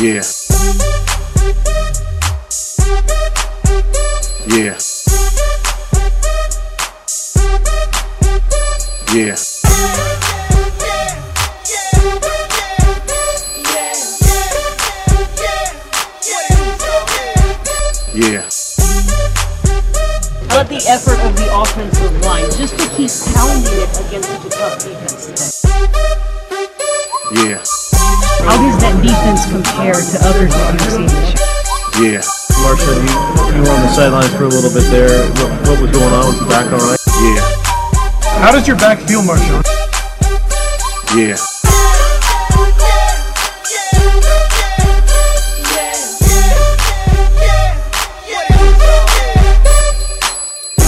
Yeah. Yeah. Yeah. Yeah. Yeah. Yeah. But the effort of the offensive line just to keep pounding it against a tough defense today. Yeah. How does that defense compare to others that you've seen this year? Yeah. Marshawn, you, you were on the sidelines for a little bit there. What, what was going on? with the back all right? Yeah. How does your back feel, Marshawn? Yeah.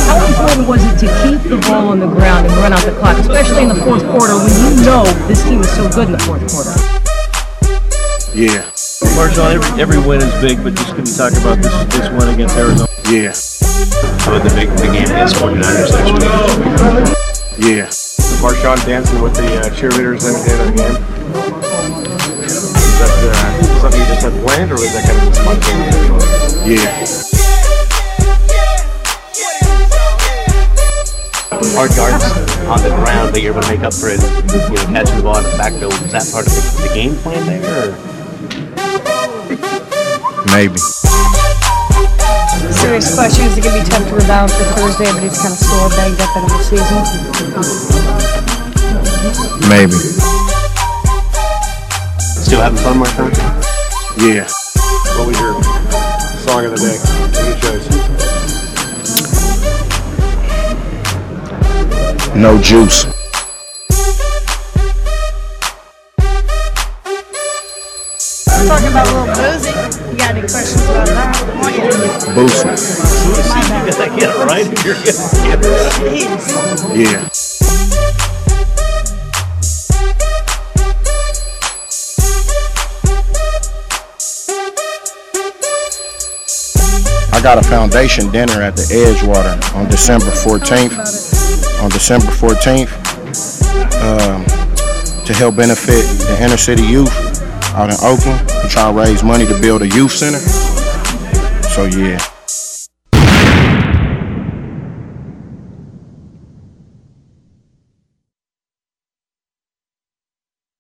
How important was it to keep the ball on the ground and run out the clock, especially in the fourth quarter when you know this team is so good in the fourth quarter? Yeah. Marshawn, every, every win is big, but just can you talk about this this win against Arizona? Yeah. How about the big the game against 49ers next week? Yeah. Marshawn dancing with the uh, cheerleaders in the of the game. Is that uh, something you just had planned, or was that kind of just spontaneous? Yeah. Hard yards on the ground, that you're able to make up for it, you know, catching the ball in the backfield. Was that part of the, the game plan there? Or? Maybe. Serious question. Is it going to be tough to rebound for Thursday? Everybody's kind of sore, banged up in the season. Maybe. Still having fun, Marshawn? Yeah. What was your song of the day? Any shows? No juice. About a little Boosie. You got any questions about that? Boosie. You gotta get it right. You're gonna get it. Yeah. I got a foundation dinner at the Edgewater on December 14th. On December 14th, um, to help benefit the inner city youth out in Oakland. We're trying to raise money to build a youth center. So yeah.